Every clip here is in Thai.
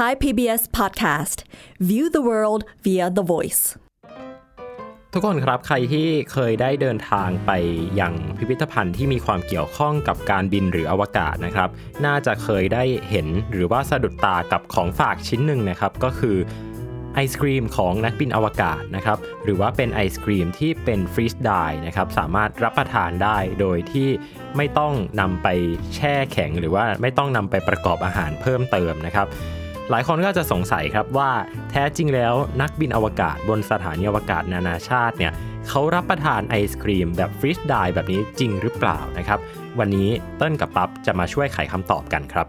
Thai PBS Podcast View the world via the voice ทุกคนครับใครที่เคยได้เดินทางไปยังพิพิธภัณฑ์ที่มีความเกี่ยวข้องกับการบินหรืออวกาศนะครับ น่าจะเคยได้เห็นหรือว่าสะดุดตากับของฝากชิ้นหนึ่งนะครับ ก็คือไอศครีมของนักบินอวกาศนะครับ หรือว่าเป็นไอศครีมที่เป็นฟรีสไดนะครับ สามารถรับประทานได้โดยที่ไม่ต้องนำไปแช่แข็ง หรือว่าไม่ต้องนำไปประกอบอาหารเพิ่มเติมนะครับ หลายคนก็จะสงสัยครับว่าแท้จริงแล้วนักบินอวกาศบนสถานีอวกาศนานาชาติเนี่ยเขารับประทานไอศครีมแบบฟรีสไดแบบนี้จริงหรือเปล่านะครับ วันนี้เต้นกับปั๊บจะมาช่วยไขคำตอบกันครับ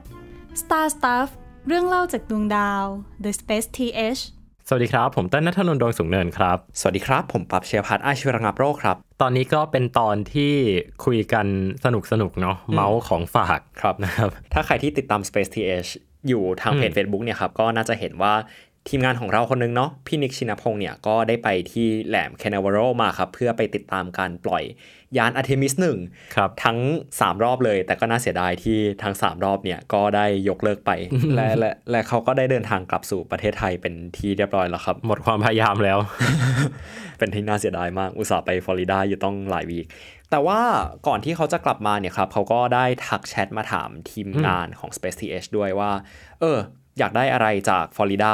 Star Stuff เรื่องเล่าจากดวงดาว The Space TH สวัสดีครับ ผมเต้นนัทนนท์ดวงสูงเนินครับ สวัสดีครับ ผมปรับเชียร์พัฒน์อาชีวระงับโรคครับ ตอนนี้ก็เป็นตอนที่คุยกันสนุกสนุกๆเนาะเมาท์ของฝากครับนะครับ ถ้าใครที่ติดตาม Space TH อยู่ทางเพจ Facebook เนี่ยครับก็น่าจะเห็นว่าทีมงานของเราคนนึงเนาะพี่นิกชินพงศ์เนี่ยก็ได้ไปที่แหลมแคนาเวอรัลมาครับ เพื่อไปติดตามการปล่อยยานอาร์ทิมิสหนึ่งครับทั้ง 3 รอบเลย แต่ก็น่าเสียดายที่ทั้ง 3 รอบเนี่ยก็ได้ยกเลิกไป และและและเขาก็ได้เดินทางกลับสู่ประเทศไทยเป็นที่เรียบร้อยแล้วครับ หมดความพยายามแล้ว เป็นที่น่าเสียดายมากอุตส่าห์ไปฟลอริดาอยู่ต้องหลายวีค แต่ว่าก่อนที่เขาจะกลับมาเนี่ยครับเขาก็ได้ทักแชทมาถามทีมงานของ Space TH ด้วยว่า เออ อยากได้อะไรจากฟลอริดา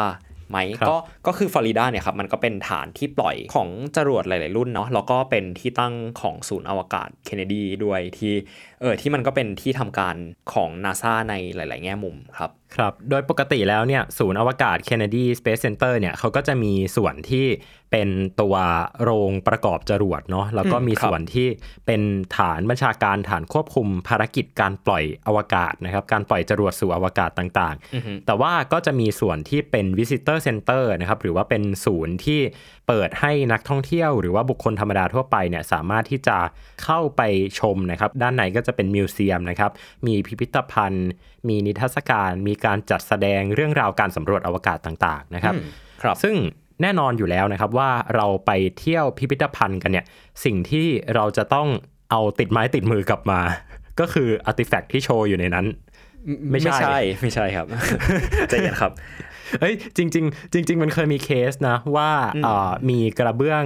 ไหมครับก็ก็คือฟลอริดาเนี่ยครับมันก็เป็นฐานที่ปล่อยของจรวดหลาย ๆ รุ่นเนาะแล้วก็เป็นที่ตั้งของศูนย์อวกาศเคนเนดีด้วยที่เออที่มันก็เป็นที่ทำการของ NASA ในหลาย ๆ แง่มุมครับครับ โดยปกติแล้วเนี่ยศูนย์อวกาศ Kennedy Space Center เนี่ยเขาก็จะมีส่วนที่เป็นตัวโรงประกอบจรวดเนาะแล้วก็อืมมีครับส่วนที่เป็นฐานบัญชาการฐานควบคุมภารกิจการปล่อยอวกาศนะครับ การปล่อยจรวดสู่อวกาศต่างๆ แต่ว่าก็จะมีส่วนที่เป็น Visitor Center นะครับ หรือว่าเป็นศูนย์ที่เปิดให้นักท่องเที่ยวหรือว่าบุคคลธรรมดาทั่วไปเนี่ยสามารถที่จะเข้าไปชมนะครับ ด้านในก็จะเป็นมิวเซียมนะครับ มีพิพิธภัณฑ์ มีนิทรรศการ มีการจัดแสดงเรื่องราวการสำรวจอวกาศต่างๆนะครับอืมครับ ซึ่ง แน่นอนอยู่แล้วนะครับว่าเราไปเที่ยวพิพิธภัณฑ์กันเนี่ยสิ่งที่เราจะต้องเอาติดไม้ติดมือกลับมา ก็คืออาร์ติแฟกต์ที่โชว์อยู่ในนั้น ไม่ใช่ ไม่ใช่ไม่ใช่ครับใจเย็นครับเอ้ยจริงๆจริง ๆ มันเคยมีเคสนะ ว่าเอ่อมีกระเบื้อง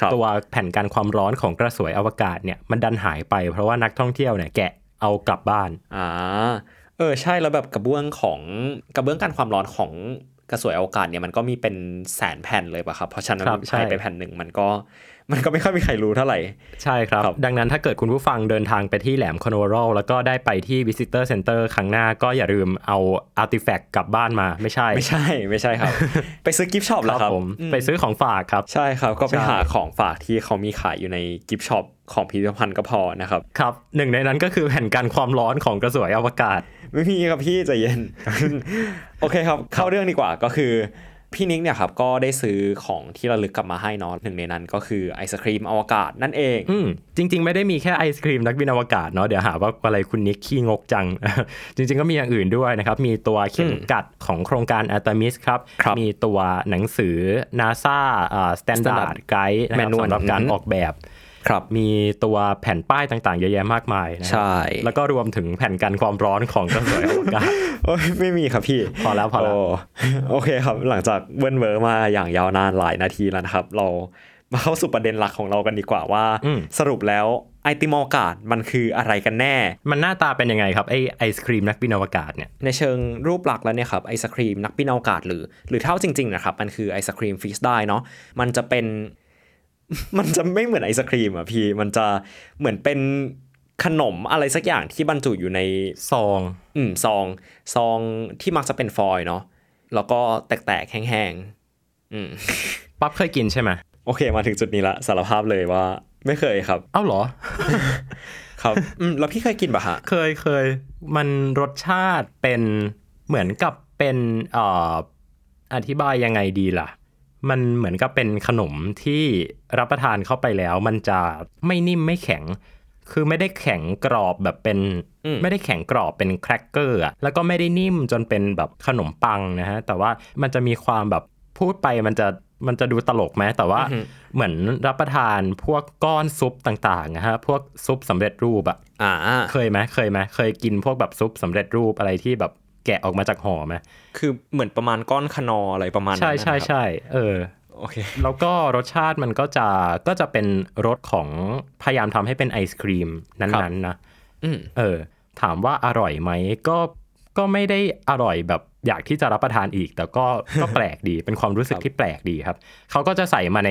ครับตัวแผ่นกันความร้อนของกระสวยอวกาศเนี่ยมันดันหายไปเพราะว่านักท่องเที่ยวเนี่ยแกะเอากลับบ้านอ่าเออใช่แล้วแบบกระเบื้องของกระเบื้องกันความร้อนของ กระสวยอวกาศเนี่ยมันก็มีเป็นแสนแผ่นเลยป่ะครับ เพราะฉะนั้นครับใช่หายไปแผ่นหนึ่งมันก็ มันก็ไม่ค่อยมีใครรู้เท่าไหร่ ใช่ครับครับดังนั้นถ้าเกิดคุณผู้ฟังเดินทางไปที่แหลมแคนาเวอรัลแล้วก็ได้ไปที่ Visitor Center ครั้งหน้าก็อย่าลืมเอา artifact กลับบ้านมาไม่ใช่ ไม่ใช่ไม่ใช่ครับ ไปซื้อ gift shop แล้วรับครับผมอืมไปซื้อของฝากครับ ใช่ครับ ก็ไปใช่หาของฝากที่เขามีขายอยู่ใน gift shopของพิพิธภัณฑ์ก็พอนะครับ ครับหนึ่งในนั้นก็คือแผ่นกันความร้อนของกระสวยอวกาศ ไม่มีครับพี่ใจเย็น โอเคครับ เข้าเรื่องดีกว่าก็คือ พี่นิกเนี่ยครับก็ได้ซื้อของที่ระลึกกลับมาให้เนาะหนึ่งในนั้นก็คือไอศครีมอวกาศนั่นเองอืมจริง ๆ ไม่ได้มีแค่ไอศครีมนักบินอวกาศเนาะเดี๋ยวหาว่าอะไรคุณนิกขี้งกจัง จริง ๆ ก็มีอย่างอื่นด้วยนะครับ มีตัวเข็มกัดของโครงการ Artemis ครับครับ มีตัวหนังสือ NASA อ่า Standard Standard Guide นะครับ Manual สำหรับการอืมออกแบบ ครับมีตัวแผ่นป้ายต่างๆ เยอะแยะมากมายนะคใช่รับแล้วก็รวมถึงแผ่นกันความร้อนของกระสวยอวกาศโอ้ยไม่มีครับพี่ พอแล้วพอแล้วโโอเคครับ หลังจากเบิ้ลเวอร์มาอย่างยาวนานหลายนาทีแล้วนะครับ เรามาเข้าสู่ประเด็นหลักของเรากันดีกว่าว่าอืมสรุปแล้วไอติมอวกาศมันคืออะไรกันแน่ มันหน้าตาเป็นยังไงครับไอไอศครีมนักบินอวกาศเนี่ย ในเชิงรูปลักษณ์แล้วเนี่ยครับไอศครีมนักบินอวกาศหรือ หรือเท่าจริงๆนะครับมันคือไอศครีมฟรีสได้เนาะ มันจะเป็น มันจะไม่เหมือนไอศครีมอะพี่มันจะเหมือนเป็นขนมอะไรสักอย่างที่บรรจุอยู่ในซอง อืมซอง ซองที่มักจะเป็นฟอยล์เนาะแล้วก็แตกๆแห้งๆอืมปั๊บเคยกินใช่ไหมโอเคมาถึงจุดนี้ละสารภาพเลยว่า ไม่เคยครับ เอ้าเหรอ ครับอืมแล้วพี่เคยกินปะฮะเคยเคยมันรสชาติเป็นเหมือนกับเป็นเอ่ออธิบายยังไงดีล่ะ มันเหมือนกับเป็นขนมที่รับประทานเข้าไปแล้ว มันจะไม่นิ่มไม่แข็ง คือไม่ได้แข็งกรอบแบบเป็นอืมไม่ได้แข็งกรอบเป็นแครกเกอร์อะแล้วก็ไม่ได้นิ่มจนเป็นแบบขนมปังนะฮะ แต่ว่ามันจะมีความแบบพูดไปมันจะมันจะดูตลกไหมแต่ว่าอือฮึเหมือนรับประทานพวกก้อนซุปต่างๆนะฮะพวกซุปสำเร็จรูปอะอ่าเคยไหมเคยไหมเคยกินพวกแบบซุปสำเร็จรูปอะไรที่แบบ แกะออกมาจากห่อไหมคือเหมือนประมาณก้อนคนออะไรประมาณนั้นใช่ใช่นะครับใช่เออโอเคแล้วก็รสชาติมันก็จะก็จะเป็นรสของพยายามทำให้เป็นไอศครีมครันั้นบๆนะอืมเออ ถามว่าอร่อยไหมก็ก็ไม่ได้อร่อยแบบอยากที่จะรับประทานอีก แต่ก็ก็แปลกดีเป็นความรู้สึกที่แปลกดีครับเขาก็จะใส่มาใน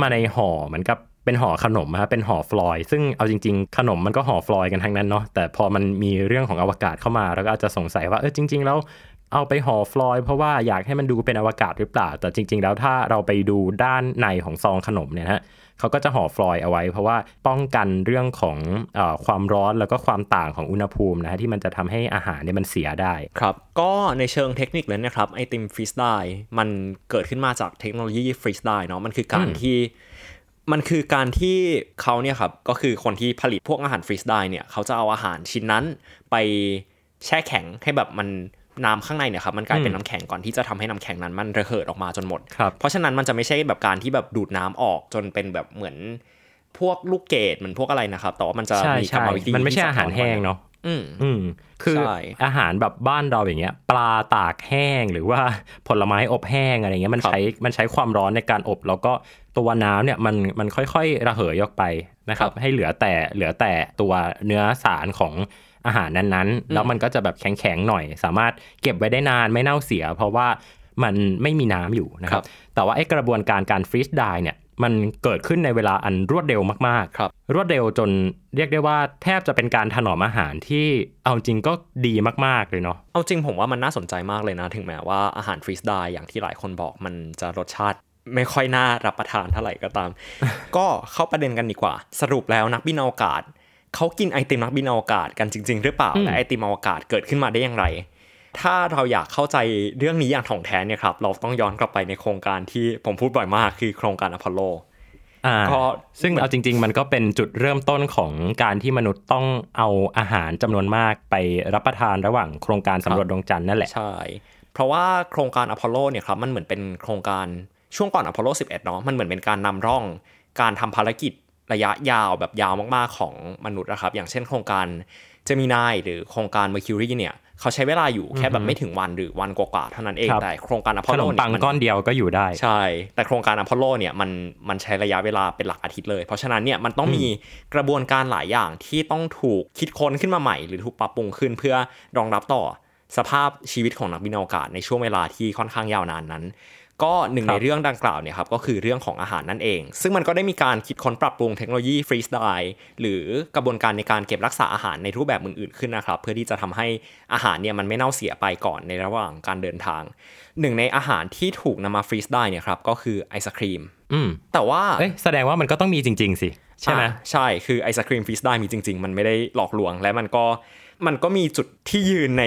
มาในห่อเหมือนกับ เป็นห่อขนมครับเป็นห่อฟอยล์ซึ่งเอาจริง ๆ ขนมมันก็ห่อฟอยล์กันทั้งนั้นเนาะแต่พอมันมีเรื่องของอวกาศเข้ามาแล้วก็อาจจะสงสัยว่าเออจริง ๆ แล้วเอาไปห่อฟอยล์เพราะว่าอยากให้มันดูเป็นอวกาศหรือเปล่า แต่จริง ๆ แล้วถ้าเราไปดูด้านในของซองขนมเนี่ยนะฮะเขาก็จะห่อฟอยล์เอาไว้ เพราะว่าป้องกันเรื่องของเออความร้อนแล้วก็ความต่างของอุณหภูมินะฮะที่มันจะทำให้อาหารเนี่ยมันเสียได้ ครับ ก็ในเชิงเทคนิคเลยนะครับไอติมฟรีสไดมันเกิดขึ้นมาจากเทคโนโลยีฟรีสไดเนาะมันคือการที่ มันคือการที่เขาเนี่ยครับก็คือคนที่ผลิตพวกอาหารฟรีสไดเนี่ยเขาจะเอาอาหารชิ้นนั้นไปแช่แข็งให้แบบมันน้ำข้างในเนี่ยครับมันกลายเป็นน้ำแข็งก่อนที่จะทำให้น้ำแข็งนั้นมันระเหิดออกมาจนหมดครับเพราะฉะนั้นมันจะไม่ใช่แบบการที่แบบดูดน้ำออกจนเป็นแบบเหมือนพวกลูกเกดเหมือนพวกอะไรนะครับแต่ว่ามันจะใช่มีกรใช่รมวิธีมันไม่ใช่ที่อาหารแห้งเนาะ อืมอืมคือใช่อาหารแบบบ้านเราอย่างเงี้ย ปลาตากแห้งหรือว่าผลไม้อบแห้งอะไรเงี้ยมันครับใช้มันใช้ความร้อนในการอบ แล้วก็ตัวน้ำเนี่ยมันมันค่อยๆระเหยออกไปนะครับ ให้เหลือแต่เหลือแต่ตัวเนื้อสารของอาหารนั้นๆ แล้วมันก็จะแบบแข็งๆหน่อย สามารถเก็บไว้ได้นานไม่เน่าเสีย เพราะว่ามันไม่มีน้ำอยู่นะคครัรับบแต่ว่าไอ้กระบวนการการฟรีซไดเนี่ย มันเกิดขึ้นในเวลาอันรวดเร็วมากๆ ครับ รวดเร็วจนเรียกได้ว่าแทบจะเป็นการถนอมอาหารที่เอาจริงก็ดีมากๆเลยเนาะ เอาจริงผมว่ามันน่าสนใจมากเลยนะ ถึงแม้ว่าอาหารฟรีสไดอย่างที่หลายคนบอกมันจะรสชาติไม่ค่อยน่ารับประทานเท่าไหร่ก็ตาม ก็เข้าประเด็นกันดีกว่า สรุปแล้วนักบินอวกาศเขากินไอติมนักบินอวกาศกันจริง ๆ หรือเปล่าอืมและไอติมอวกาศเกิดขึ้นมาได้อย่างไร ถ้าเราอยากเข้าใจเรื่องนี้อย่างถ่องแท้เนี่ยครับ เราต้องย้อนกลับไปในโครงการที่ผมพูดบ่อยมากคือโครงการอพอลโลอ่าก็ซึ่งเอาจริง ๆ มันก็เป็นจุดเริ่มต้นของการที่มนุษย์ต้องเอาอาหารจำนวนมากไปรับประทานระหว่างโครงการสำรวจดวงจันทร์นั่นแหละ ใช่ เพราะว่าโครงการอพอลโลเนี่ยครับมันเหมือนเป็นโครงการช่วงก่อนอพอลโล 11 เนาะมันเหมือนเป็นการนำร่อง การทำภารกิจระยะยาวแบบยาวมากๆของมนุษย์นะครับ อย่างเช่นโครงการ เจมิไนหรือโครงการ Mercury เนี่ยเขาใช้เวลาอยู่แค่แบบไม่ถึงวันหรือวันกว่าๆเท่านั้นเองครับแต่โครงการอพอลโลเนี่ย ขนมปังมันก้อนเดียวก็อยู่ได้ ใช่ แต่โครงการอพอลโลเนี่ยมันมันใช้ระยะเวลาเป็นหลักอาทิตย์เลย เพราะฉะนั้นเนี่ยมันต้องมีกระบวนการหลายอย่างที่ต้องถูกคิดค้นขึ้นมาใหม่ หรือถูกปรับปรุงขึ้นเพื่อรองรับต่อ สภาพชีวิตของนักบินอวกาศในช่วงเวลาที่ค่อนข้างยาวนานนั้น ก็หนึ่งครับในเรื่องดังกล่าวเนี่ยครับก็คือเรื่องของอาหารนั่นเอง ซึ่งมันก็ได้มีการคิดค้นปรับปรุงเทคโนโลยี freeze dry หรือกระบวนการในการเก็บรักษาอาหารในรูปแบบอื่นๆขึ้นนะครับเพื่อที่จะทำให้อาหารเนี่ยมันไม่เน่าเสียไปก่อนในระหว่างการเดินทาง หนึ่งในอาหารที่ถูกนำมา freeze dry เนี่ยครับก็คือไอศครีมอืมแต่ว่าเอ้ยแสดงว่ามันก็ต้องมีจริง ๆ สิ ใช่ไหมอ่าใช่คือไอศครีม freeze dry มีจริง ๆ มันไม่ได้หลอกลวงและมันก็มันก็มีจุดที่ยืนใน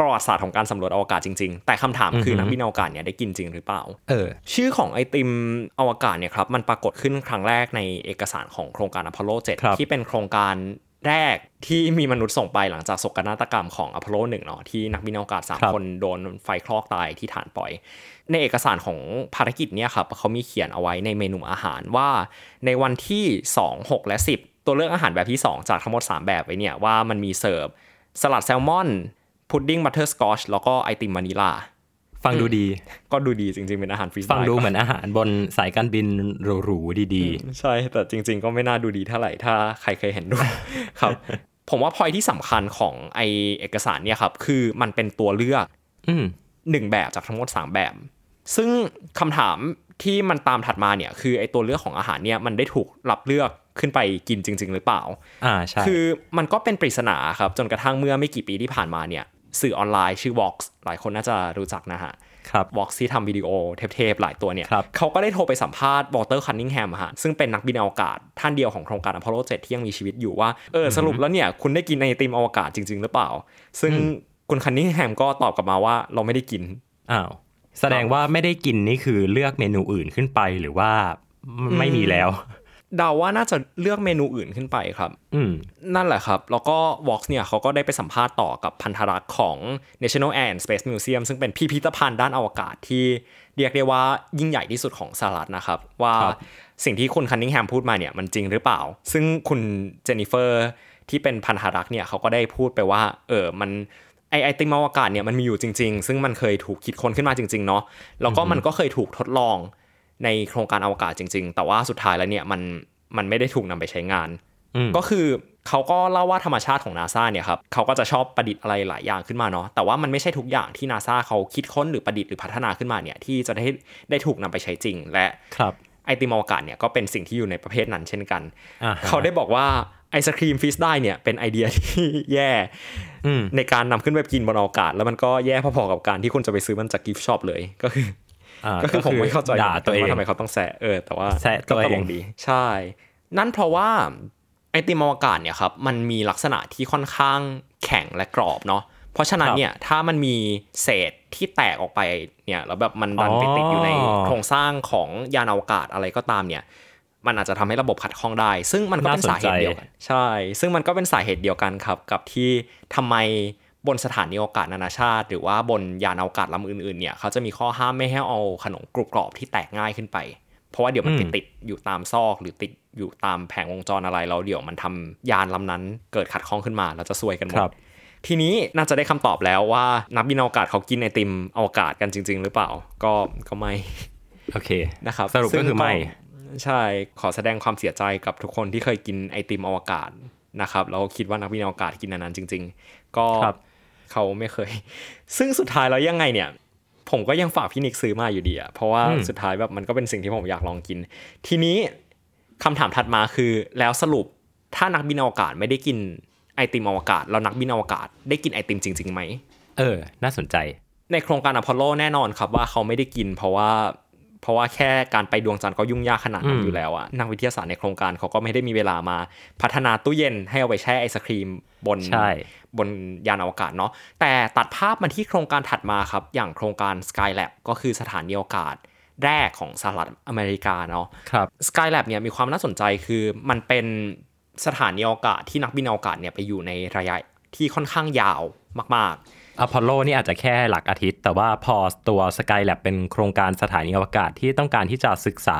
ประวัติศาสตร์ของการสำรวจอวกาศจริง ๆ แต่คำถามคืออฮึนักบินอวกาศเนี่ยได้กินจริงหรือเปล่าเออชื่อของไอติมอวกาศเนี่ยครับมันปรากฏขึ้นครั้งแรกในเอกสารของโครงการอพอลโลครับ7ที่เป็นโครงการแรกที่มีมนุษย์ส่งไปหลังจากโศกนาฏกรรมของอพอลโล1เนาะที่นักบินอวกาศ3คนโดนไฟคลอกตายที่ฐานปล่อย ในเอกสารของภารกิจเนี่ยครับเขามีเขียนเอาไว้ในเมนูอาหารว่า ในวันที่ 2 6 และ 10 ตัวเลือกอาหารแบบที่ 2 จากทั้งหมด 3 แบบไว้เนี่ยว่ามันมีเสิร์ฟสลัดแซลมอน พุดดิ้งบัตเตอร์สกอชแล้วก็ไอติมวานิลา ฟังดูดี ก็ดูดีจริงๆ เป็นอาหาร freeze dry ฟังดูเหมือนอาหารบนสายการบินหรูๆดีใช่ แต่จริง ๆ ก็ไม่น่าดูดีเท่าไหร่ถ้าใครเคยเห็นด้วยครับ ผมว่าพอยที่สำคัญของไอเอกสารเนี่ยครับ คือมันเป็นตัวเลือกๆอืมหนึ่งแบบจากทั้งหมด 3 แบบ ซึ่งคำถามที่มันตามถัดมาเนี่ย คือไอตัวเลือกของอาหารเนี่ยมันได้ถูกรับเลือกขึ้นไปกินจริง ๆ หรือเปล่า อ่าใช่ คือมันก็เป็นปริศนาครับ จนกระทั่งเมื่อไม่กี่ปีที่ผ่านมาเนี่ย สื่อออนไลน์ชื่อ Vox หลายคนน่าจะรู้จักนะฮะครับวอ x ที่ทำวิดีโอเทพๆหลายตัวเนี่ยครับเขาก็ได้โทรไปสัมภาษณ์วอลเตอร์คันนิงแฮมฮะซึ่งเป็นนักบินอวกาศท่านเดียวของโครงการอพอลโล7ที่ยังมีชีวิตอยู่ว่า เออ สรุปแล้วเนี่ย คุณได้กินไอติมอวกาศจริง ๆ หรือเปล่า ซึ่งคุณคันนิงแฮมก็ตอบกลับมาว่าเราไม่ได้กินอ้าวแสดงว่าไม่ได้กินนี่คือเลือกเมนูอื่นขึ้นไปหรือว่าไม่มีแล้ว เดาว่าน่าจะเลือกเมนูอื่นขึ้นไปครับ อืมนั่นแหละครับ แล้วก็ Vox เนี่ยเขาก็ได้ไปสัมภาษณ์ต่อกับพันธรักษ์ของ National Air and Space Museum ซึ่งเป็นพิพิธภัณฑ์ด้านอวกาศที่เรียกได้ว่ายิ่งใหญ่ที่สุดของสหรัฐนะครับ ว่าครับสิ่งที่คุณคันนิงแฮมพูดมาเนี่ยมันจริงหรือเปล่า ซึ่งคุณเจนนิเฟอร์ที่เป็นพันธรักษ์เนี่ยเขาก็ได้พูดไปว่าเออมันไอไอติมอวกาศเนี่ยมันมีอยู่จริง ๆ ซึ่งมันเคยถูกคิดค้นขึ้นมาจริง ๆ เนาะแล้วก็มันก็เคยถูกทดลอง ในโครงการอวกาศจริง ๆ แต่ว่าสุดท้ายแล้วเนี่ยมันมันไม่ได้ถูกนำไปใช้งานอืมก็คือเขาก็เล่าว่าธรรมชาติของนาซาเนี่ยครับเขาก็จะชอบประดิษฐ์อะไรหลายอย่างขึ้นมาเนาะแต่ว่ามันไม่ใช่ทุกอย่างที่นาซาเขาคิดค้นหรือประดิษฐ์หรือพัฒนาขึ้นมาเนี่ยที่จะได้ได้ถูกนำไปใช้จริงและครับไอติมอวกาศเนี่ยก็เป็นสิ่งที่อยู่ในประเภทนั้นเช่นกันอ่าฮะเขาได้บอกว่าไอศครีม freeze dry เนี่ยเป็นไอเดียที่แย่อืมในการนำขึ้นไปกินบนอวกาศ แล้วมันก็แย่พอๆกับการที่คุณจะไปซื้อมันจาก gift shop เลยก็คืออ่า ก็คือผมไม่เข้าใจด่าตัวเองว่าทำไมเขาต้องแซะเออแต่ว่าแซะตัวเองก็ตลกดีใช่ นั่นเพราะว่าไอติมอวกาศเนี่ยครับมันมีลักษณะที่ค่อนข้างแข็งและกรอบเนาะเพราะฉะนั้นเนี่ยถ้ามันมีเศษที่แตกออกไปเนี่ยแล้วแบบมันดันไปติดอยู่ในโครงสร้างของยานอวกาศอะไรก็ตามเนี่ยมันอาจจะทำให้ระบบขัดข้องได้ ซึ่งมันก็เป็นสาเหตุเดียวกัน ใช่ ซึ่งมันก็เป็นสาเหตุเดียวกันครับ กับที่ทำไม บนสถานีอวกาศนานาชาติ หรือว่าบนยานอวกาศลำอื่นๆเนี่ยเขาจะมีข้อห้ามไม่ให้เอาขนมกรุบกรอบที่แตกง่ายขึ้นไป เพราะว่าเดี๋ยวมันไปติดอยู่ตามซอก หรือติดอยู่ตามแผงวงจรอะไรแล้วเดี๋ยวมันทำยานลำนั้นเกิดขัดข้องขึ้นมาเราจะซวยกันหมคดรับทีนี้น่าจะได้คำตอบแล้วว่านักบินอวกาศเขากินไอติมอวกาศกันจริง ๆ หรือเปล่า ก็ก็ไม่โอเคนะครับสรุปก็คือไม่ซึ่งใช่ขอแสดงความเสียใจกับทุกคนที่เคยกินไอติมอวกาศนะครับแล้วคิดว่านักบินอวกาศกินอันนั้นจริง ๆ ก็ครับ เขาไม่เคย ซึ่งสุดท้ายแล้วยังไงเนี่ย ผมก็ยังฝากพี่นิกซื้อมาอยู่ดีอะเพราะว่าอืมสุดท้ายแบบมันก็เป็นสิ่งที่ผมอยากลองกิน ทีนี้คำถามถัดมาคือแล้วสรุปถ้านักบินอวกาศไม่ได้กินไอติมอวกาศแล้วนักบินอวกาศได้กินไอติมจริงๆไหมเออ น่าสนใจ ในโครงการอพอลโลแน่นอนครับว่าเขาไม่ได้กิน เพราะว่า เพราะว่าแค่การไปดวงจันทร์ก็ยุ่งยากขนาดนั้นอืมอยู่แล้วอะนักวิทยาศาสตร์ในโครงการเขาก็ไม่ได้มีเวลามา พัฒนาตู้เย็นให้เอาไปแช่ไอศครีมบนใช่ บนยานอวกาศเนาะแต่ตัดภาพมาที่โครงการถัดมาครับ อย่างโครงการ Skylab ก็คือสถานีอวกาศแรกของสหรัฐอเมริกาเนาะครับ Skylab เนี่ยมีความน่าสนใจคือมันเป็นสถานีอวกาศที่นักบินอวกาศเนี่ยไปอยู่ในระยะที่ค่อนข้างยาวมากอพอลโลนี่อาจจะแค่หลักอาทิตย์ แต่ว่าพอตัวสกายแลบเป็นโครงการสถานีอวกาศที่ต้องการที่จะศึกษา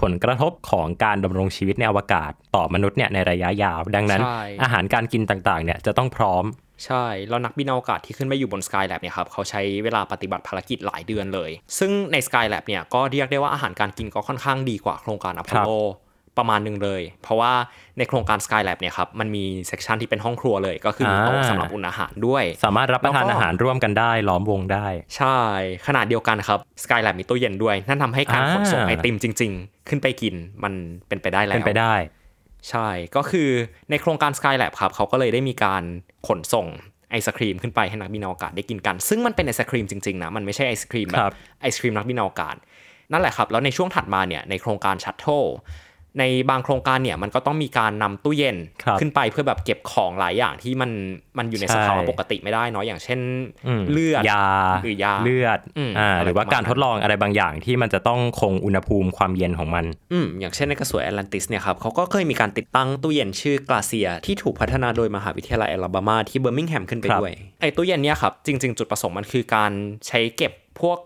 ผลกระทบของการดำรงชีวิตในอวกาศต่อมนุษย์เนี่ยในระยะยาว ดังนั้นใช่อาหารการกินต่างๆเนี่ยจะต้องพร้อมๆใช่ แล้วนักบินอวกาศที่ขึ้นไปอยู่บน Skylab เนี่ยครับเขาใช้เวลาปฏิบัติภารกิจหลายเดือนเลย ซึ่งใน Skylab เนี่ยก็เรียกได้ว่าอาหารการกินก็ค่อนข้างดีกว่าโครงการอพอลโล ประมาณหนึ่งเลย เพราะว่าในโครงการ Skylab เนี่ยครับมันมี section ที่เป็นห้องครัวเลย ก็คือมีโต๊ะอ่าสำหรับอุ่นอาหารด้วย สามารถรับประทานแล้วก็อาหารร่วมกันได้ ล้อมวงได้ ใช่ ขนาดเดียวกันครับ Skylab มีตู้เย็นด้วย นั่นทำให้การอ่าขนส่งไอติมจริง ๆ ขึ้นไปกินมันเป็นไปได้แล้วเป็นไปได้ ใช่ก็คือในโครงการ Skylab ครับเขาก็เลยได้มีการขนส่งไอศครีมขึ้นไปให้นักบินอวกาศได้กินกัน ซึ่งมันเป็นไอศครีมจริงๆนะ มันไม่ใช่ไอศครีมแบบครับไอศครีมนักบินอวกาศ นั่นแหละครับ แล้วในช่วงถัดมาเนี่ย ในโครงการ shuttle ในบางโครงการเนี่ยมันก็ต้องมีการนำตู้เย็นครับขึ้นไปเพื่อแบบเก็บของหลายอย่างที่มันมันอยู่ในใช่สภาวะปกติไม่ได้เนาะอย่างเช่นอืมเลือดยาหรือยาเลือดอืมอ่าอะไรหรือว่าประมาณการทดลองอะไรบางอย่างที่มันจะต้องคงอุณหภูมิความเย็นของมันอืมอย่างเช่นในกระสวยแอตแลนติสเนี่ยครับเขาก็เคยมีการติดตั้งตู้เย็นชื่อ GLACIER ที่ถูกพัฒนาโดยมหาวิทยาลัยแอลาบามาที่เบอร์มิงแฮมขึ้นไปครับด้วยไอ้ตู้เย็นเนี่ยครับจริง ๆ จุดประสงค์มันคือการใช้เก็บพวก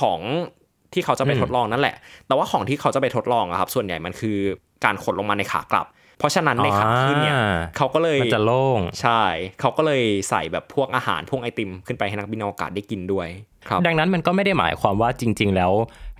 ของ ที่เขาจะไปทดลองนั่นแหละ แต่ว่าของที่เขาจะไปทดลองอะครับ ส่วนใหญ่มันคือการขนลงมาในขากลับ เพราะฉะนั้นในขาขึ้นเนี่ยอ่าเขาก็เลยมันจะโล่งใช่ เขาก็เลยใส่แบบพวกอาหารพวกไอติมขึ้นไปให้นักบินอวกาศได้กินด้วยครับ ดังนั้นมันก็ไม่ได้หมายความว่าจริง ๆ แล้ว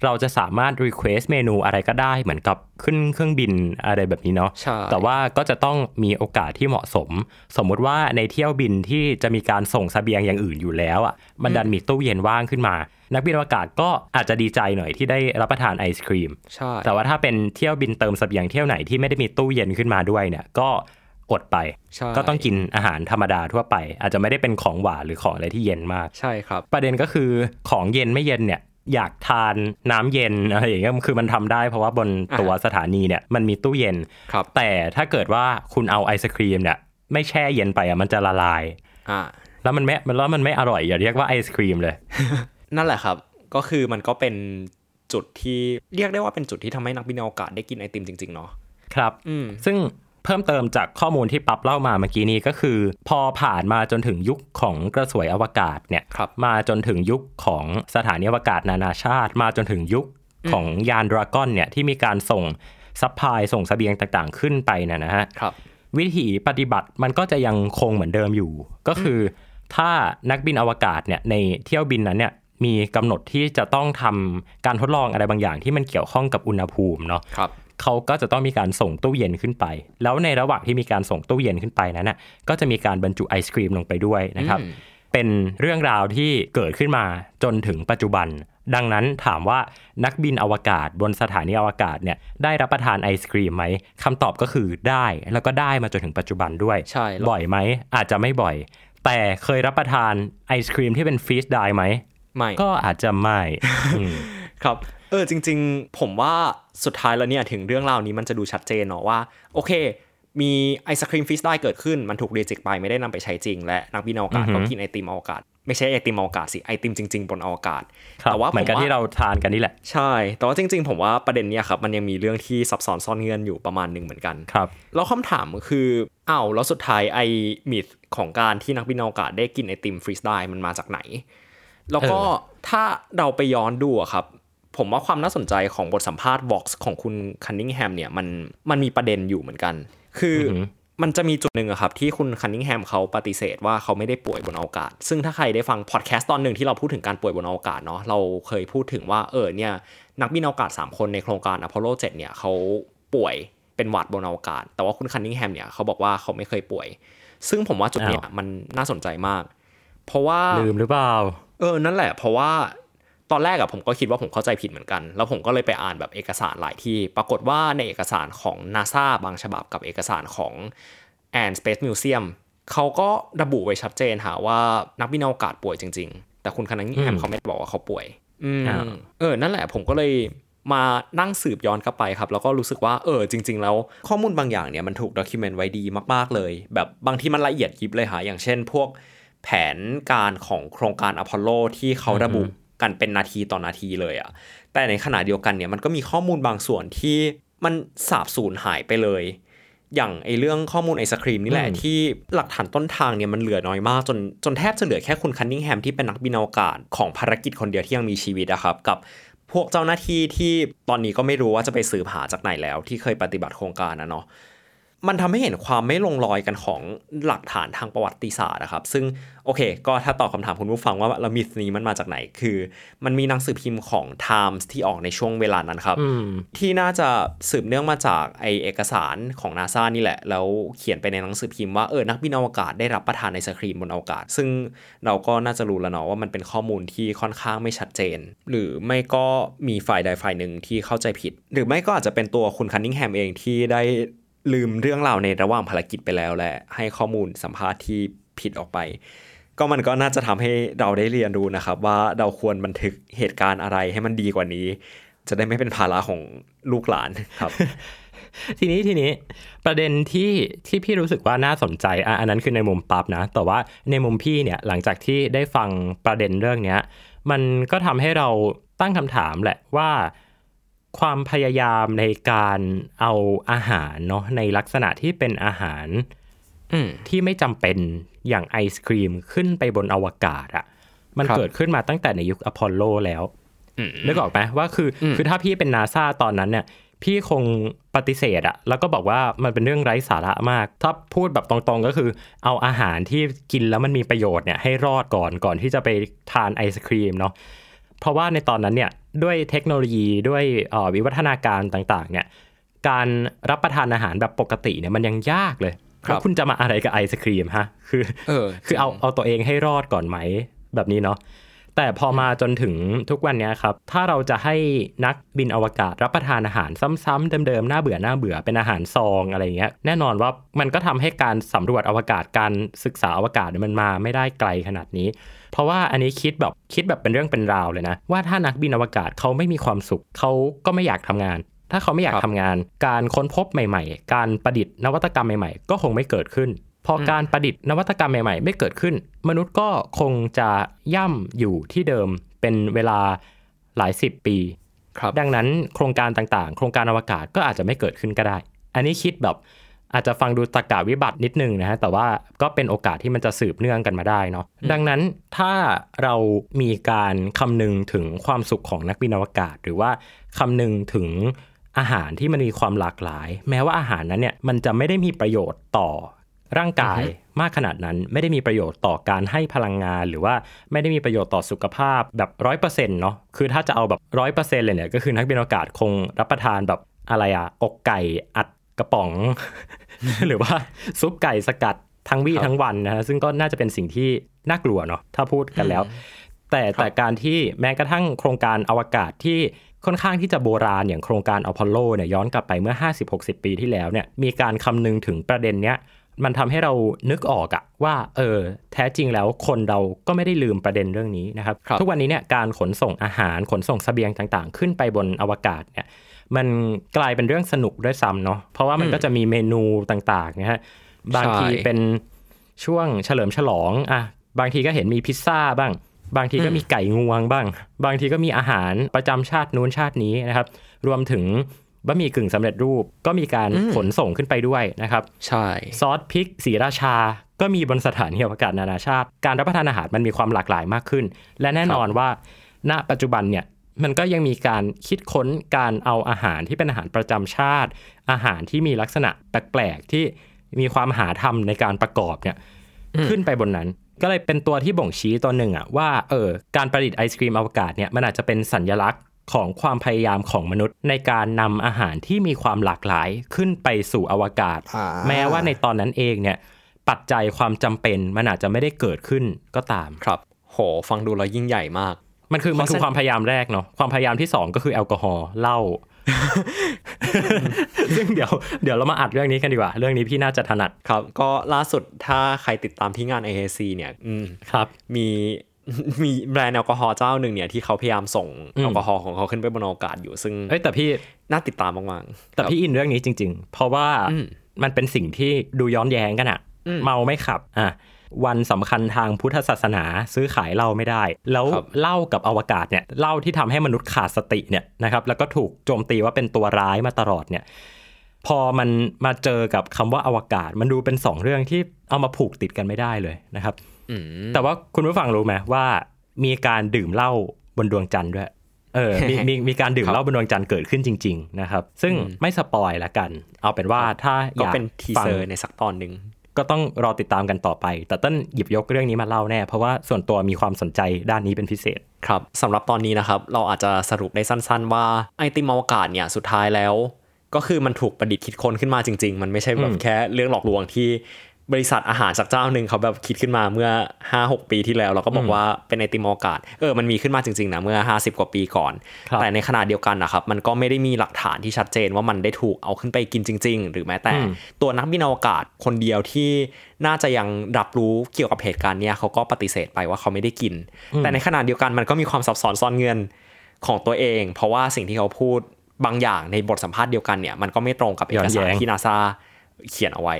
เราจะสามารถ request เมนูอะไรก็ได้เหมือนกับขึ้นเครื่องบินอะไรแบบนี้เนาะใช่แต่ว่าก็จะต้องมีโอกาสที่เหมาะสม สมมุติว่าในเที่ยวบินที่จะมีการส่งเสบียงอย่างอื่นอยู่แล้วอะมันดันมีตู้เย็นว่างขึ้นมา นักบินอวกาศก็อาจจะดีใจหน่อยที่ได้รับประทานไอศครีมใช่แต่ว่าถ้าเป็นเที่ยวบินเติมเสบียงเที่ยวไหนที่ไม่ได้มีตู้เย็นขึ้นมาด้วยเนี่ยก็ อดไปใช่ก็ต้องกินอาหารธรรมดาทั่วไป อาจจะไม่ได้เป็นของหวานหรือของอะไรที่เย็นมากใช่ครับ ประเด็นก็คือของเย็นไม่เย็นเนี่ยอยากทานน้ำเย็นอะไรอย่างเงี้ยคือมันทำได้เพราะว่าบนตัวสถานีเนี่ยมันมีตู้เย็นครับแต่ถ้าเกิดว่าคุณเอาไอศครีมเนี่ยไม่แช่เย็นไปอะมันจะละลายอ่าแล้วมันไม่แล้วมันไม่อร่อยอย่าเรียกว่าไอศครีมเลย นั่นแหละครับ ก็คือมันก็เป็นจุดที่เรียกได้ว่าเป็นจุดที่ทำให้นักบินอวกาศได้กินไอติมจริงๆเนาะครับอืมซึ่ง เพิ่มเติมจากข้อมูลที่ปั๊บเล่ามาเมื่อกี้นี้ก็คือ พอผ่านมาจนถึงยุคของกระสวยอวกาศเนี่ยครับมาจนถึงยุคของสถานีอวกาศนานาชาติ มาจนถึงยุคของยานดราก้อนเนี่ยที่มีการส่ง supply ส่งเสบียงต่างๆ ขึ้นไปเนะนะฮะครับวิธีปฏิบัติมันก็จะยังคงเหมือนเดิมอยู่ ก็คือ ถ้านักบินอวกาศเนี่ยในเที่ยวบินนั้นเนี่ยมีกำหนดที่จะต้องทำการทดลองอะไรบางอย่างที่มันเกี่ยวข้องกับอุณหภูมิเนาะครับ เขาก็จะต้องมีการส่งตู้เย็นขึ้นไป แล้วในระหว่างที่มีการส่งตู้เย็นขึ้นไปนั้นน่ะก็จะมีการบรรจุไอศครีมลงไปด้วยนะครับอืมเป็นเรื่องราวที่เกิดขึ้นมาจนถึงปัจจุบัน ดังนั้นถามว่านักบินอวกาศบนสถานีอวกาศเนี่ยได้รับประทานไอศครีมไหมคำตอบก็คือได้ แล้วก็ได้มาจนถึงปัจจุบันด้วยใช่แล้วบ่อยไหมอาจจะไม่บ่อย แต่เคยรับประทานไอศครีมที่เป็นฟรีสไดไหมไม่ก็อาจจะไม่อืมครับ เออจริง ๆ ผมว่าสุดท้ายแล้วเนี่ยถึงเรื่องราวนี้มันจะดูชัดเจนเนาะว่า โอเค มีไอศครีมฟิสได้เกิดขึ้นมันถูกรีเจ็คไปไม่ได้นำไปใช้จริง และนักบินอวกาศอือฮึก็กินไอติมอวกาศไม่ใช่ไอติมอวกาศสิไอติมจริง ๆ บนอวกาศครับแต่ว่าเหมือนกับผว่ที่เราทานกันนี่แหละใช่แต่ว่าจริง ๆ ผมว่าประเด็นเนี่ยครับมันยังมีเรื่องที่ซับซ้อนซ่อนเงื่อนอยู่ประมาณหนึ่งเหมือนกันครับแล้วคำถามก็คืออ้าวแล้วสุดท้ายไอมิธของการที่นักบินอวกาศได้กินไอติมฟรีสได้มันมาจากไหน แล้วก็เออถ้าเราไปย้อนดูอะครับ ผมว่าความน่าสนใจของบทสัมภาษณ์ Vox ของคุณคันนิงแฮมเนี่ยมันมันมีประเด็นอยู่เหมือนกัน คือออหือมันจะมีจุดหนึ่งอะครับที่คุณคันนิงแฮมเขาปฏิเสธว่าเขาไม่ได้ป่วยบนอวกาศ ซึ่งถ้าใครได้ฟังพอดแคสต์ตอนหนึ่งที่เราพูดถึงการป่วยบนอวกาศเนาะเราเคยพูดถึงว่าเออเนี่ยนักบินอวกาศ 3 คนในโครงการอพอลโล 7 เนี่ยเขาป่วยเป็นหวัดบนอวกาศ แต่ว่าคุณคันนิงแฮมเนี่ยเขาบอกว่าเขาไม่เคยป่วย ซึ่งผมว่าจุดเนี้ยอ้าวมันน่าสนใจมาก เพราะว่าลืมหรือเปล่าเออนั่นแหละ เพราะว่า ตอนแรกอะผมก็คิดว่าผมเข้าใจผิดเหมือนกัน แล้วผมก็เลยไปอ่านแบบเอกสารหลายที่ ปรากฏว่าในเอกสารของ NASA บางฉบับกับเอกสารของ and Space Museum เขาก็ระบุไว้ชัดเจนหาว่านักบินอวกาศป่วยจริง ๆ แต่คุณคณะนิแฮมอืมเขาไม่ได้บอกว่าเขาป่วย อืมอ้าวเออ นั่นแหละผมก็เลยมานั่งสืบย้อนกลับไปครับ แล้วก็รู้สึกว่าเออจริง ๆ แล้วข้อมูลบางอย่างเนี่ยมันถูกด็อกิเมนต์ไว้ดีมาก ๆ เลย แบบบางที่มันละเอียดยิบเลยค่ะอย่างเช่น พวกแผนการของโครงการอพอลโลที่เขาระบุ กันเป็นนาทีต่อนาทีเลยอะแต่ในขณะเดียวกันเนี่ยมันก็มีข้อมูลบางส่วนที่มันสาบสูญหายไปเลย อย่างไอเรื่องข้อมูลไอศครีมนี่แหละอืมที่หลักฐานต้นทางเนี่ยมันเหลือน้อยมากจนจนแทบจะเหลือแค่คุณคันนิงแฮมที่เป็นนักบินอวกาศของภารกิจคนเดียวที่ยังมีชีวิตอะครับกับพวกเจ้าหน้าที่ที่ตอนนี้ก็ไม่รู้ว่าจะไปสืบหาจากไหนแล้วที่เคยปฏิบัติโครงการนะเนาะ มันทำให้เห็นความไม่ลงรอยกันของหลักฐานทางประวัติศาสตร์นะครับ ซึ่งโอเค ก็ถ้าตอบคำถามคุณผู้ฟังว่าแล้วมิสนี้มันมาจากไหน คือ มันมีหนังสือพิมพ์ของ Times ที่ออกในช่วงเวลานั้นครับอืมที่น่าจะสืบเนื่องมาจากไอเอกสารของนาซานี่แหละ แล้วเขียนไปในหนังสือพิมพ์ว่าเออนักบินอวกาศได้รับประทานไอศครีมบนอวกาศ ซึ่งเราก็น่าจะรู้แล้วเนาะว่ามันเป็นข้อมูลที่ค่อนข้างไม่ชัดเจน หรือไม่ก็มีฝ่ายใดฝ่ายหนึ่งที่เข้าใจผิด หรือไม่ก็อาจจะเป็นตัวคุณคันนิงแฮมเองที่ได้ ลืมเรื่องราวในระหว่างภารกิจไปแล้ว และให้ข้อมูลสัมภาษณ์ที่ผิดออกไป ก็มันก็น่าจะทำให้เราได้เรียนรู้นะครับ ว่าเราควรบันทึกเหตุการณ์อะไรให้มันดีกว่านี้ จะได้ไม่เป็นภาระของลูกหลานครับ ทีนี้ทีนี้ประเด็นที่ที่พี่รู้สึกว่าน่าสนใจอะอันนั้นคือในมุมปั๊บนะ แต่ว่าในมุมพี่เนี่ยหลังจากที่ได้ฟังประเด็นเรื่องเนี้ย มันก็ทำให้เราตั้งคำถามแหละว่า ความพยายามในการเอาอาหารเนาะในลักษณะที่เป็นอาหารอืมที่ไม่จำเป็นอย่างไอศครีมขึ้นไปบนอวกาศอะ่ะมันครับเกิดขึ้นมาตั้งแต่ในยุคอพอลโลแล้วอืมนึกออกไหมว่าคืออมคือถ้าพี่เป็นนาซาตอนนั้นเนี่ย พี่คงปฏิเสธอะแล้วก็บอกว่ามันเป็นเรื่องไร้สาระมาก ถ้าพูดแบบตรงๆก็คือ เอาอาหารที่กินแล้วมันมีประโยชน์เนี่ยให้รอดก่อนก่อนที่จะไปทานไอศครีมเนาะ เพราะว่าในตอนนั้นเนี่ยด้วยเทคโนโลยีด้วยเอ่อวิวัฒนาการต่างๆเนี่ยการรับประทานอาหารแบบปกติเนี่ยมันยังยากเลยครับแล้วคุณจะมาอะไรกับไอศครีมฮะคือเออคือเอาเอาตัวเองให้รอดก่อนไหมแบบนี้เนาะ แต่พอมาจนถึงทุกวันเนี้ยครับ ถ้าเราจะให้นักบินอวกาศรับประทานอาหารซ้ำๆเดิมๆหน้าเบื่อหน้าเบื่อเป็นอาหารซองอะไรเงี้ยแน่นอนว่ามันก็ทำให้การสำรวจอวกาศการศึกษาอวกาศเนี่ยมันมาไม่ได้ไกลขนาดนี้ เพราะว่าอันนี้คิดแบบคิดแบบเป็นเรื่องเป็นราวเลยนะ ว่าถ้านักบินอวกาศเขาไม่มีความสุขเขาก็ไม่อยากทำงานถ้าเขาไม่อยากครับทำงาน การค้นพบใหม่ ๆ การประดิษฐ์นวัตกรรมใหม่ ๆ ก็คงไม่เกิดขึ้น พออการประดิษฐ์นวัตกรรมใหม่ๆ ไม่เกิดขึ้น มนุษย์ก็คงจะย่ำอยู่ที่เดิมเป็นเวลาหลายสิบปีครับดังนั้นโครงการต่างๆ โครงการอวกาศก็อาจจะไม่เกิดขึ้นก็ได้ อันนี้คิดแบบอาจจะฟังดูตะกาวิบัตินิดนึงนะฮะ แต่ว่าก็เป็นโอกาสที่มันจะสืบเนื่องกันมาได้เนาะ ดังนั้นถ้าเรามีการคำนึงถึงความสุขของนักบินอวกาศ หรือว่าคำนึงถึงอาหารที่มันมีความหลากหลาย แม้ว่าอาหารนั้นเนี่ยมันจะไม่ได้มีประโยชน์ต่อ ร่างกายมากขนาดนั้นไม่ได้มีประโยชน์ต่อการให้พลังงาน หรือว่าไม่ได้มีประโยชน์ต่อสุขภาพแบบร้อยเปอร์เซ็นต์เนาะคือถ้าจะเอาแบบร้อยเปอร์เซ็นต์เลยเนี่ยก็คือนักบินอวกาศคงรับประทานแบบอะไรอะอกไก่อัดกระป๋อง หรือว่าซุปไก่สกัดทั้งวี่ครับทั้งวันนะฮะซึ่งก็น่าจะเป็นสิ่งที่น่ากลัวเนาะถ้าพูดกันแล้ว แต่แต่การที่แม้กระทั่งโครงการอวกาศที่ค่อนข้างที่จะโบราณอย่างโครงการอพอลโลเนี่ยย้อนกลับไปเมื่อ 50-60 ปีที่แล้วเนี่ยมีการคำนึงถึงประเด็นเนี้ย มันทำให้เรานึกออกอะว่าเออแท้จริงแล้วคนเราก็ไม่ได้ลืมประเด็นเรื่องนี้นะครับครับทุกวันนี้เนี่ยการขนส่งอาหารขนส่งเสบียงต่างๆ ขึ้นไปบนอวกาศเนี่ยมันกลายเป็นเรื่องสนุกด้วยซ้ำเนาะเพราะว่ามันก็จะมีเมนูต่างๆนะฮะบางทีเป็นช่วงเฉลิมฉลองอะบางทีก็เห็นมีพิซซ่าบ้าง บางทีก็มีไก่งวงบ้าง บางทีก็มีอาหารประจำชาตินู้นชาตินี้นะครับ รวมถึง บะหมี่กึ่งสำเร็จรูปก็มีการขนส่งขึ้นไปด้วยนะครับ ใช่ซอสพริกสีราชา ก็มีบนสถานีอวกาศนานาชาติ การรับประทานอาหารมันมีความหลากหลายมากขึ้น และแน่นอนว่า ณปัจจุบันเนี่ยมันก็ยังมีการคิดค้นการเอาอาหารที่เป็นอาหารประจำชาติ อาหารที่มีลักษณะแปลกๆที่มีความหาทำในการประกอบเนี่ยขึ้นไปบนนั้นก็เลยเป็นตัวที่บ่งชี้ตัวหนึ่งอะว่าเออการประดิษฐ์ไอศครีมอวกาศเนี่ยมันอาจจะเป็นสัญลักษณ์ ของความพยายามของมนุษย์ ในการนำอาหารที่มีความหลากหลายขึ้นไปสู่อวกาศอ่าแม้ว่าในตอนนั้นเองเนี่ยปัจจัยความจำเป็นมันอาจจะไม่ได้เกิดขึ้นก็ตามครับ โห ฟังดูแล้วยิ่งใหญ่มาก มันคือมันคือความพยายามแรกเนาะความพยายามที่สองก็คือแอลกอฮอล์เหล้าซึ่งเดี๋ยวเดี๋ยวเรามาอัดเรื่องนี้กันดีกว่า เรื่องนี้พี่น่าจะถนัดครับ ก็ล่าสุดถ้าใครติดตามที่งาน AAC เนี่ยอืมครับ มี มีแบรนด์แอลกอฮอล์เจ้าหนึ่งเนี่ยที่เขาพยายามส่งอืมแอลกอฮอล์ของเขาขึ้นไปบนอวกาศอยู่ซึ่งเอ้ยแต่พี่น่าติดตามมากๆแต่ครับพี่อินเรื่องนี้จริง ๆ เพราะว่าอืมมันเป็นสิ่งที่ดูย้อนแย้งกันอะอืมเมาไม่ขับอะวันสำคัญทางพุทธศาสนาซื้อขายเหล้าไม่ได้ แล้วครับเหล้ากับอวกาศเนี่ยเหล้าที่ทำให้มนุษย์ขาดสติเนี่ยนะครับแล้วก็ถูกโจมตีว่าเป็นตัวร้ายมาตลอดเนี่ยพอมันมาเจอกับคำว่าอวกาศ มันดูเป็นสองเรื่องที่เอามาผูกติดกันไม่ได้เลยนะครับอืม แต่ว่าคุณผู้ฟังรู้ไหมว่า มีการดื่มเหล้าบนดวงจันทร์ด้วยเออมีมีมีการดื่มครับเหล้าบนดวงจันทร์เกิดขึ้นจริง ๆ นะครับ ซึ่งอืมไม่สปอยละกัน เอาเป็นว่าถ้าอก็ยากเป็นทีฟังเซอร์ในสักตอนหนึ่งก็ต้องรอติดตามกันต่อไป แต่ต้นหยิบยกเรื่องนี้มาเล่าแน่ เพราะว่าส่วนตัวมีความสนใจด้านนี้เป็นพิเศษ ครับสำหรับตอนนี้นะครับ เราอาจจะสรุปได้สั้น ๆ ว่าไอติมอวกาศเนี่ยสุดท้ายแล้ว ก็คือมันถูกประดิษฐ์คิดค้นขึ้นมาจริง ๆ มันไม่ใช่แบบอืมแค่เรื่องหลอกลวงที่ บริษัทอาหารจากเจ้าหนึ่งเขาแบบคิดขึ้นมาเมื่อ 5-6 ปีที่แล้ว เราก็บอกว่าเป็นไอติมอวกาศเออมันมีขึ้นมาจริงๆนะเมื่อ 50 กว่าปีก่อนครับแต่ในขณะเดียวกันนะครับมันก็ไม่ได้มีหลักฐานที่ชัดเจนว่ามันได้ถูกเอาขึ้นไปกินจริง ๆ หรือแม้แต่อืมตัวนักบินอวกาศคนเดียวที่น่าจะยังรับรู้เกี่ยวกับเหตุการณ์เนี้ยเขาก็ปฏิเสธไปว่าเขาไม่ได้กิน แต่ในขณะเดียวกันมันก็มีความซับซ้อนซ่อนเงื่อนของตัวเอง เพราะว่าสิ่งที่เขาพูดบางอย่างในบทสัมภาษณ์เดียวกันเนี่ยมันก็ไม่ตรงกับเอกสารที่นาซาเขียนเอาไว้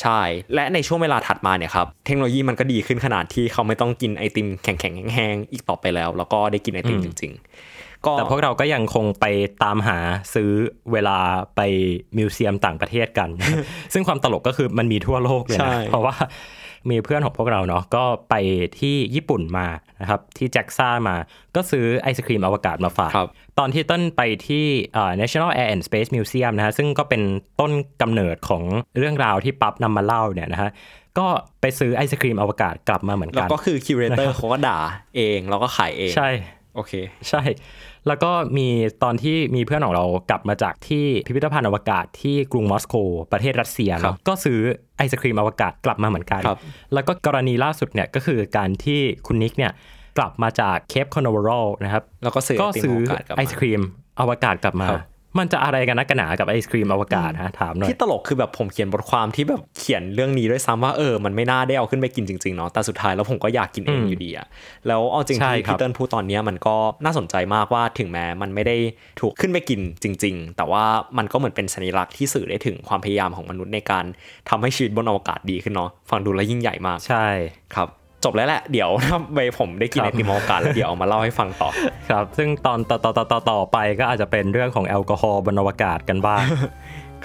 ใช่ และในช่วงเวลาถัดมาเนี่ยครับเทคโนโลยีมันก็ดีขึ้นขนาดที่เขาไม่ต้องกินไอติมแข็งๆแห้งๆอีกต่อไปแล้ว แล้วก็ได้กินไอติมจริง ๆ ก็แต่พวกเราก็ยังคงไปตามหาซื้อเวลาไปมิวเซียมต่างประเทศกัน ซึ่งความตลกก็คือมันมีทั่วโลกเลยใช่นะเพราะว่า มีเพื่อนของพวกเราเนาะก็ไปที่ญี่ปุ่นมานะครับที่แจ็กซ่ามาก็ซื้อไอศครีมอวกาศมาฝากครับตอนที่ต้นไปที่เอ่อ National Air and Space Museum นะฮะซึ่งก็เป็นต้นกำเนิดของเรื่องราวที่ปั๊บนำมาเล่าเนี่ยนะฮะก็ไปซื้อไอศครีมอวกาศกลับมาเหมือนแล้วกันก็คือคิวเรเตอร์เขาก็ด่าเองแล้วก็ขายเองใช่โอเค ใช่ แล้วก็มีตอนที่มีเพื่อนของเรากลับมาจากที่พิพิธภัณฑ์อวกาศที่กรุงมอสโกประเทศรัสเซียครับเนาะก็ซื้อไอศครีมอวกาศกลับมาเหมือนกันครับแล้วก็กรณีล่าสุดเนี่ยก็คือการที่คุณนิกเนี่ยกลับมาจากเคปคานาเวอรัลนะครับแล้วก็ซื้อก็ซื้อไอติมอวกาศกลับมาไอศครีมอวกาศกลับมาครับ มันจะอะไรกันนักกันหนากับไอศครีมอวกาศฮะถามหน่อยที่ตลกคือแบบผมเขียนบทความที่แบบเขียนเรื่องนี้ด้วยซ้ำว่าเออมันไม่น่าได้เอาขึ้นไปกินจริงๆเนาะแต่สุดท้ายแล้วผมก็อยากกินเองอืมอยู่ดีอะแล้วเอาจริงใช่ที่ครับพีเติ้ลพูดตอนเนี้ยมันก็น่าสนใจมากว่าถึงแม้มันไม่ได้ถูกขึ้นไปกินจริง ๆ แต่ว่ามันก็เหมือนเป็นสัญลักษณ์ที่สื่อได้ถึงความพยายามของมนุษย์ในการทำให้ชีวิตบนอวกาศดีขึ้นเนาะฟังดูแล้วยิ่งใหญ่มากใช่ครับ จบแล้วแหละเดี๋ยวถ้าไปผมได้กินครัไอบติมอวกาศแล้วเดี๋ยวเอามาเล่าให้ฟังต่อครับ ซึ่งตอนต่อต่อต่อต่อต่อไปก็อาจจะเป็นเรื่องของแอลกอฮอล์บนอวกาศกันบ้าง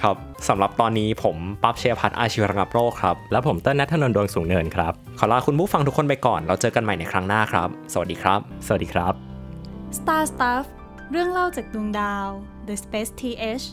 ครับสำหรับตอนนี้ผมปั๊บเชียร์พัฒน์อาชีวระงับโรคครับ แล้วผมเต้นนัทนนท์ดวงสูงเนินครับ ขอลาคุณผู้ฟังทุกคนไปก่อน เราเจอกันใหม่ในครั้งหน้าครับ สวัสดีครับ สวัสดีครับ Star Stuff เรื่องเล่าจากดวงดาว The Space TH